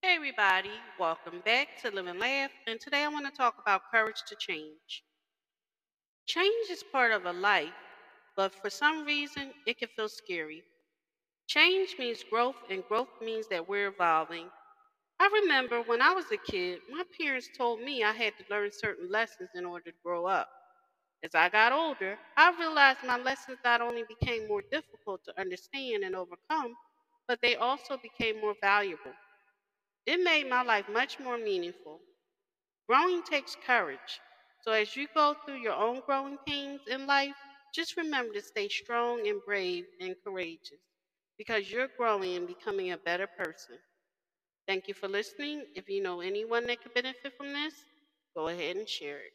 Hey everybody, welcome back to Live and Laugh, and today I want to talk about courage to change. Change is part of a life, but for some reason it can feel scary. Change means growth, and growth means that we're evolving. I remember when I was a kid, my parents told me I had to learn certain lessons in order to grow up. As I got older, I realized my lessons not only became more difficult to understand and overcome, but they also became more valuable. It made my life much more meaningful. Growing takes courage. So as you go through your own growing pains in life, just remember to stay strong and brave and courageous because you're growing and becoming a better person. Thank you for listening. If you know anyone that could benefit from this, go ahead and share it.